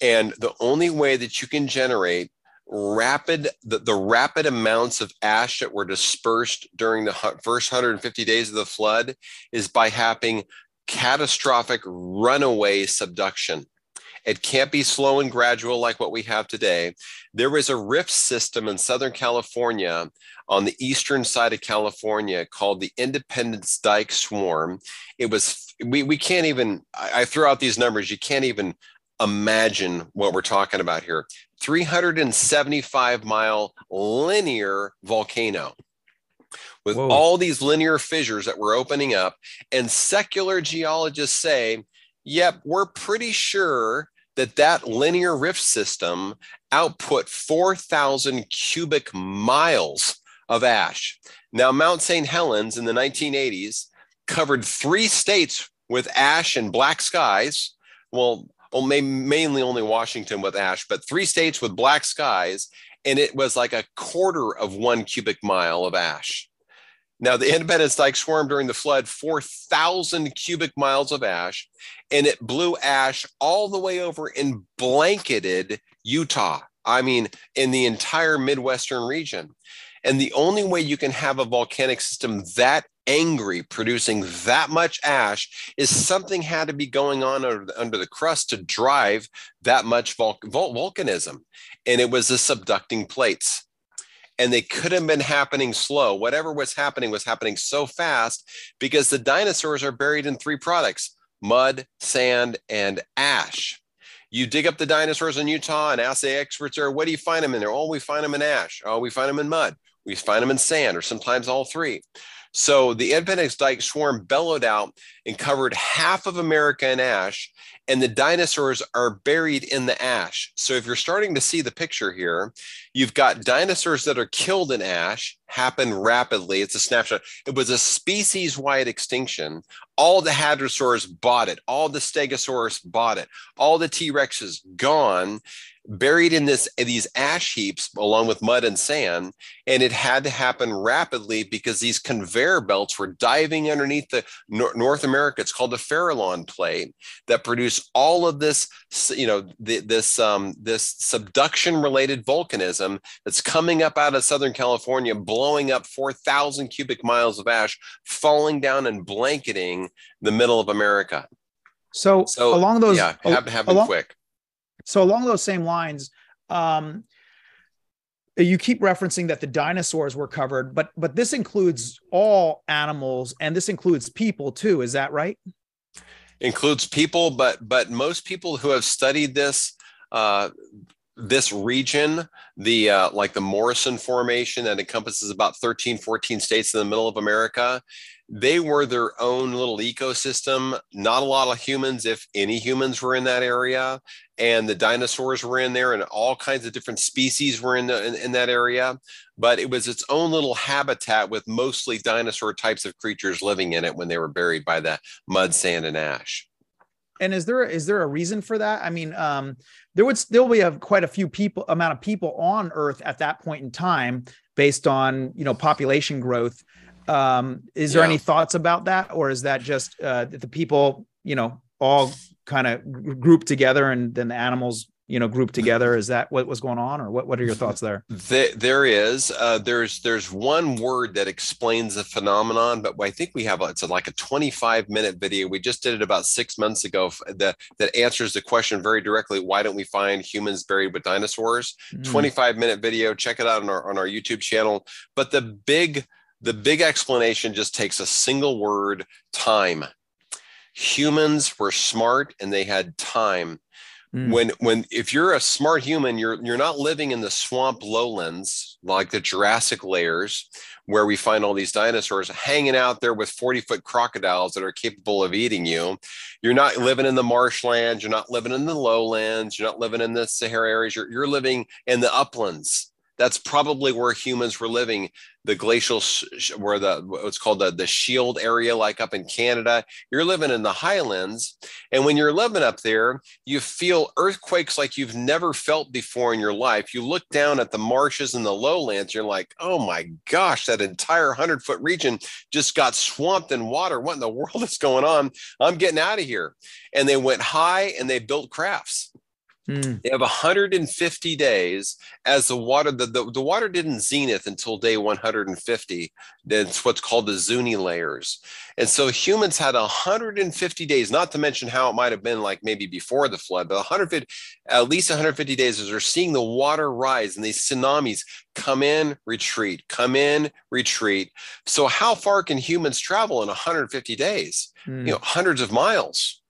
And the only way that you can generate rapid the, the rapid amounts of ash that were dispersed during the first 150 days of the flood is by having catastrophic runaway subduction. It can't be slow and gradual like what we have today. There was a rift system in Southern California on the eastern side of California called the Independence Dyke Swarm. It was, we, we can't even, I, I throw out these numbers, you can't even imagine what we're talking about here 375 mile linear volcano with Whoa. all these linear fissures that were opening up. And secular geologists say, yep, we're pretty sure that that linear rift system output 4,000 cubic miles of ash. Now, Mount St. Helens in the 1980s covered three states with ash and black skies. Well, oh, well mainly only Washington with ash, but three states with black skies. And it was like a quarter of one cubic mile of ash. Now, the Independence Dyke swarmed during the flood 4,000 cubic miles of ash, and it blew ash all the way over and blanketed Utah. I mean, in the entire Midwestern region. And the only way you can have a volcanic system that angry, producing that much ash, is something had to be going on under, under the crust to drive that much vul- vul- volcanism. And it was the subducting plates and they could have been happening slow. Whatever was happening was happening so fast because the dinosaurs are buried in three products mud, sand, and ash. You dig up the dinosaurs in Utah and the experts there, what do you find them in there? Oh, we find them in ash. Oh, we find them in mud. We find them in sand, or sometimes all three. So the Independence Dyke swarm bellowed out and covered half of America in ash and the dinosaurs are buried in the ash. So if you're starting to see the picture here, you've got dinosaurs that are killed in ash happen rapidly. It's a snapshot. It was a species wide extinction. All the hadrosaurs bought it. All the stegosaurus bought it. All the T Rexes gone buried in this these ash heaps along with mud and sand and it had to happen rapidly because these conveyor belts were diving underneath the north america. It's called the farallon plate that produced all of this you know the, this um, this subduction related volcanism that's coming up out of southern california blowing up 4000 cubic miles of ash falling down and blanketing the middle of america. So, so along those yeah have, have along, quick so along those same lines, um, you keep referencing that the dinosaurs were covered, but but this includes all animals and this includes people too. Is that right? Includes people, but but most people who have studied this uh, this region, the uh, like the Morrison Formation that encompasses about 13, 14 states in the middle of America, they were their own little ecosystem. Not a lot of humans, if any humans, were in that area, and the dinosaurs were in there, and all kinds of different species were in the in, in that area. But it was its own little habitat with mostly dinosaur types of creatures living in it when they were buried by the mud, sand, and ash. And is there is there a reason for that? I mean, um, there would still be a quite a few people amount of people on Earth at that point in time, based on you know population growth. Um, is there yeah. any thoughts about that, or is that just uh, the people you know all kind of grouped together and then the animals you know grouped together? Is that what was going on? Or what, what are your thoughts there? There is. Uh, there's there's one word that explains the phenomenon but i think we have it's a, like a 25 minute video. We just did it about six months ago that that answers the question very directly why don't we find humans buried with dinosaurs? Mm. 25 minute video. Check it out on our on our youtube channel. But the big the big explanation just takes a single word time humans were smart and they had time Mm. When when if you're a smart human, you're you're not living in the swamp lowlands like the Jurassic layers where we find all these dinosaurs hanging out there with 40 foot crocodiles that are capable of eating you. You're not living in the marshlands, you're not living in the lowlands, you're not living in the Sahara areas, you're, you're living in the uplands that's probably where humans were living. The glacial where the what's called the, the shield area like up in canada. You're living in the highlands and when you're living up there you feel earthquakes like you've never felt before in your life. You look down at the marshes and the lowlands you're like oh my gosh that entire 100 foot region just got swamped in water. What in the world is going on? I'm getting out of here. And they went high and they built crafts Mm. They have 150 days as the water, the, the, the, water didn't zenith until day 150. That's what's called the Zuni layers. And so humans had 150 days, not to mention how it might have been like maybe before the flood, but 150, at least 150 days as they're seeing the water rise and these tsunamis come in, retreat, come in, retreat. So how far can humans travel in 150 days? Mm. You know, hundreds of miles.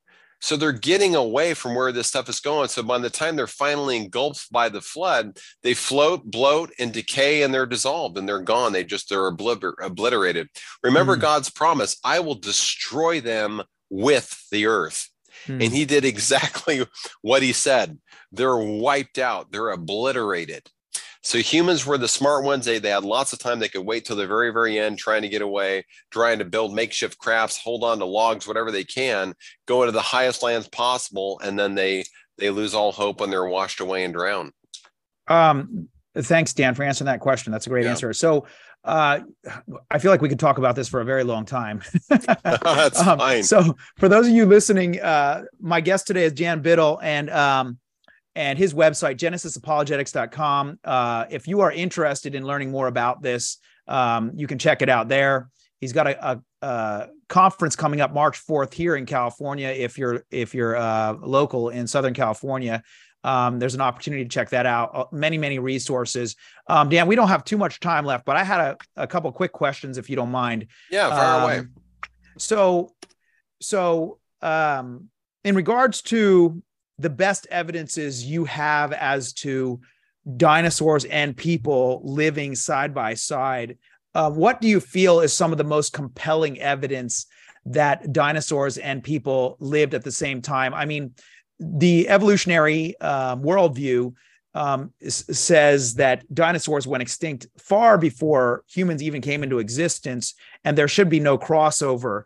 So they're getting away from where this stuff is going. So by the time they're finally engulfed by the flood, they float, bloat, and decay, and they're dissolved and they're gone. They just they're obliter- obliterated. Remember mm. God's promise: I will destroy them with the earth. Mm. And He did exactly what He said. They're wiped out. They're obliterated. So humans were the smart ones. They, they had lots of time. They could wait till the very, very end, trying to get away, trying to build makeshift crafts, hold on to logs, whatever they can, go into the highest lands possible, and then they they lose all hope when they're washed away and drown. Um, thanks, Dan, for answering that question. That's a great yeah. answer. So uh, I feel like we could talk about this for a very long time. That's um, fine. So, for those of you listening, uh, my guest today is Dan Biddle, and um, and his website, genesisapologetics.com. Uh, if you are interested in learning more about this, um, you can check it out there. He's got a, a, a, conference coming up March 4th here in California. If you're if you're uh, local in Southern California, um, there's an opportunity to check that out. Uh, many many resources. Um, Dan, we don't have too much time left, but I had a, a couple quick questions if you don't mind. Yeah, fire away. Um, so so um, in regards to the best evidences you have as to dinosaurs and people living side by side. Uh, what do you feel is some of the most compelling evidence that dinosaurs and people lived at the same time? I mean, the evolutionary um, worldview um, says that dinosaurs went extinct far before humans even came into existence, and there should be no crossover.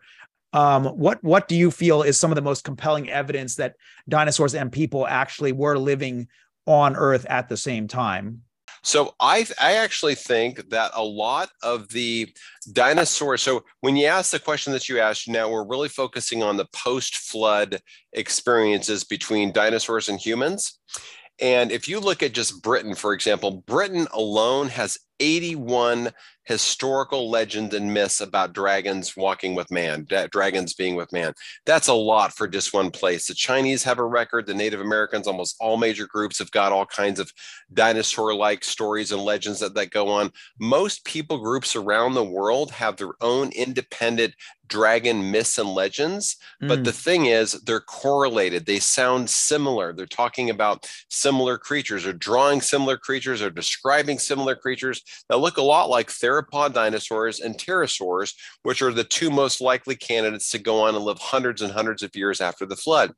Um, what what do you feel is some of the most compelling evidence that dinosaurs and people actually were living on Earth at the same time? So I I actually think that a lot of the dinosaurs. So when you ask the question that you asked, now we're really focusing on the post-flood experiences between dinosaurs and humans. And if you look at just Britain, for example, Britain alone has 81 historical legends and myths about dragons walking with man, dragons being with man. That's a lot for just one place. The Chinese have a record, the Native Americans, almost all major groups have got all kinds of dinosaur like stories and legends that, that go on. Most people groups around the world have their own independent dragon myths and legends. But mm. the thing is, they're correlated. They sound similar. They're talking about similar creatures or drawing similar creatures or describing similar creatures that look a lot like theropod dinosaurs and pterosaurs, which are the two most likely candidates to go on and live hundreds and hundreds of years after the flood.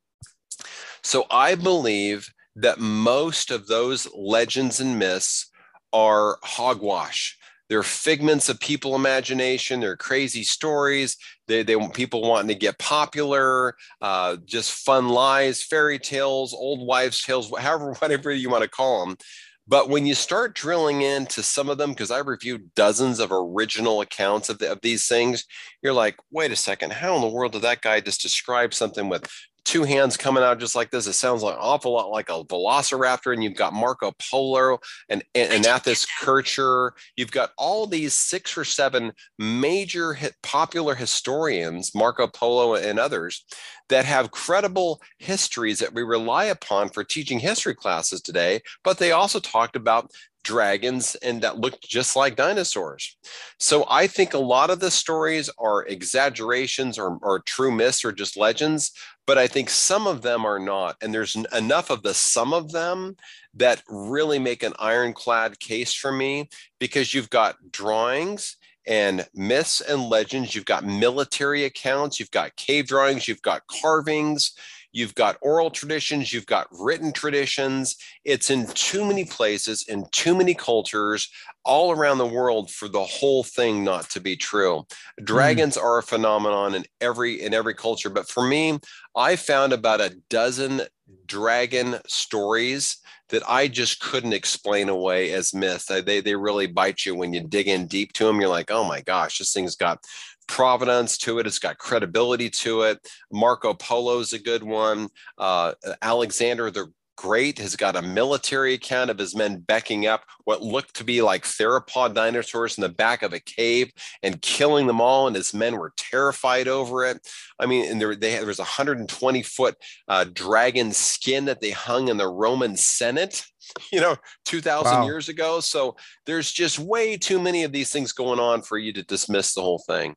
So I believe that most of those legends and myths are hogwash they're figments of people imagination. They're crazy stories. They, they people wanting to get popular, uh, just fun lies, fairy tales, old wives' tales, however, whatever you want to call them. But when you start drilling into some of them, because I reviewed dozens of original accounts of, the, of these things, you're like, wait a second, how in the world did that guy just describe something with two hands coming out just like this. It sounds like an awful lot like a velociraptor. And you've got Marco Polo and, and Athanasius Kircher. You've got all these six or seven major hit, popular historians, Marco Polo and others, that have credible histories that we rely upon for teaching history classes today. But they also talked about dragons and that looked just like dinosaurs. So I think a lot of the stories are exaggerations or, or true myths or just legends, but I think some of them are not. And there's enough of the some of them that really make an ironclad case for me because you've got drawings and myths and legends, you've got military accounts, you've got cave drawings, you've got carvings, You've got oral traditions, you've got written traditions. It's in too many places, in too many cultures, all around the world for the whole thing not to be true. Dragons mm. are a phenomenon in every in every culture, but for me, I found about a dozen dragon stories that I just couldn't explain away as myth. They, they really bite you when you dig in deep to them. You're like, oh my gosh, this thing's got provenance to it. It's got credibility to it. Marco Polo is a good one. Uh, Alexander the Great has got a military account of his men backing up what looked to be like theropod dinosaurs in the back of a cave and killing them all, and his men were terrified over it. I mean, and there, they, there was a 120 foot uh, dragon skin that they hung in the Roman Senate you know 2000 wow. years ago so there's just way too many of these things going on for you to dismiss the whole thing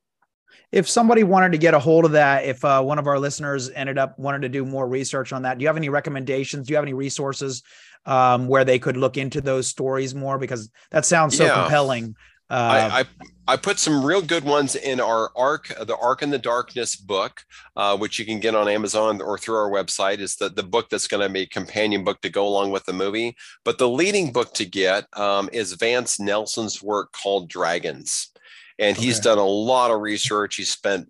if somebody wanted to get a hold of that, if uh, one of our listeners ended up wanted to do more research on that, do you have any recommendations? Do you have any resources um, where they could look into those stories more? Because that sounds so yeah. compelling. Uh, I, I, I put some real good ones in our arc, the Arc in the Darkness book, uh, which you can get on Amazon or through our website. Is the the book that's going to be a companion book to go along with the movie. But the leading book to get um, is Vance Nelson's work called Dragons and he's done a lot of research. He's spent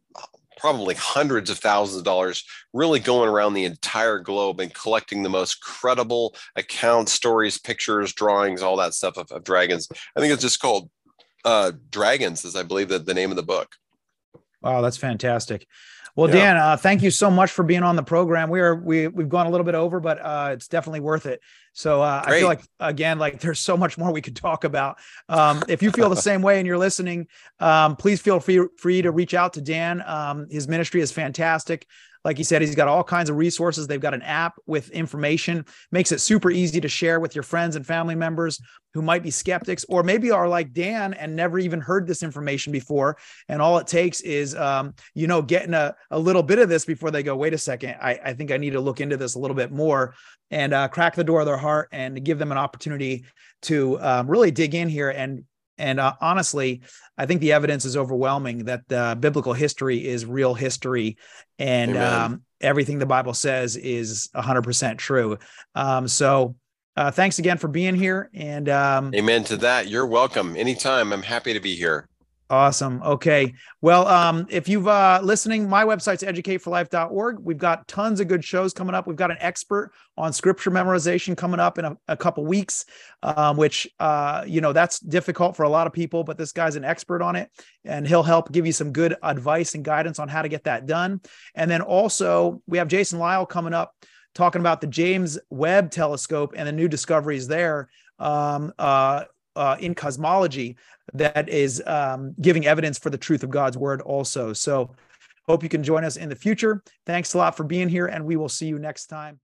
probably hundreds of thousands of dollars really going around the entire globe and collecting the most credible accounts, stories, pictures, drawings, all that stuff of, of dragons. I think it's just called uh, Dragons, is I believe that the name of the book. Wow, that's fantastic. Well, yeah. Dan, uh, thank you so much for being on the program. We are we we've gone a little bit over, but uh, it's definitely worth it. So uh, I feel like again, like there's so much more we could talk about. Um, if you feel the same way and you're listening, um, please feel free free to reach out to Dan. Um, his ministry is fantastic. Like he said, he's got all kinds of resources. They've got an app with information, makes it super easy to share with your friends and family members who might be skeptics or maybe are like Dan and never even heard this information before. And all it takes is, um, you know, getting a, a little bit of this before they go, wait a second, I, I think I need to look into this a little bit more and uh, crack the door of their heart and give them an opportunity to um, really dig in here and and uh, honestly, I think the evidence is overwhelming that the biblical history is real history, and um, everything the Bible says is 100% true. Um, so, uh, thanks again for being here. And um, amen to that. You're welcome anytime. I'm happy to be here. Awesome. Okay. Well, um, if you've uh listening, my website's educateforlife.org. We've got tons of good shows coming up. We've got an expert on scripture memorization coming up in a, a couple weeks, um, which uh, you know, that's difficult for a lot of people, but this guy's an expert on it and he'll help give you some good advice and guidance on how to get that done. And then also we have Jason Lisle coming up talking about the James Webb telescope and the new discoveries there. Um, uh, uh, in cosmology that is um, giving evidence for the truth of God's word also. So hope you can join us in the future. Thanks a lot for being here, and we will see you next time.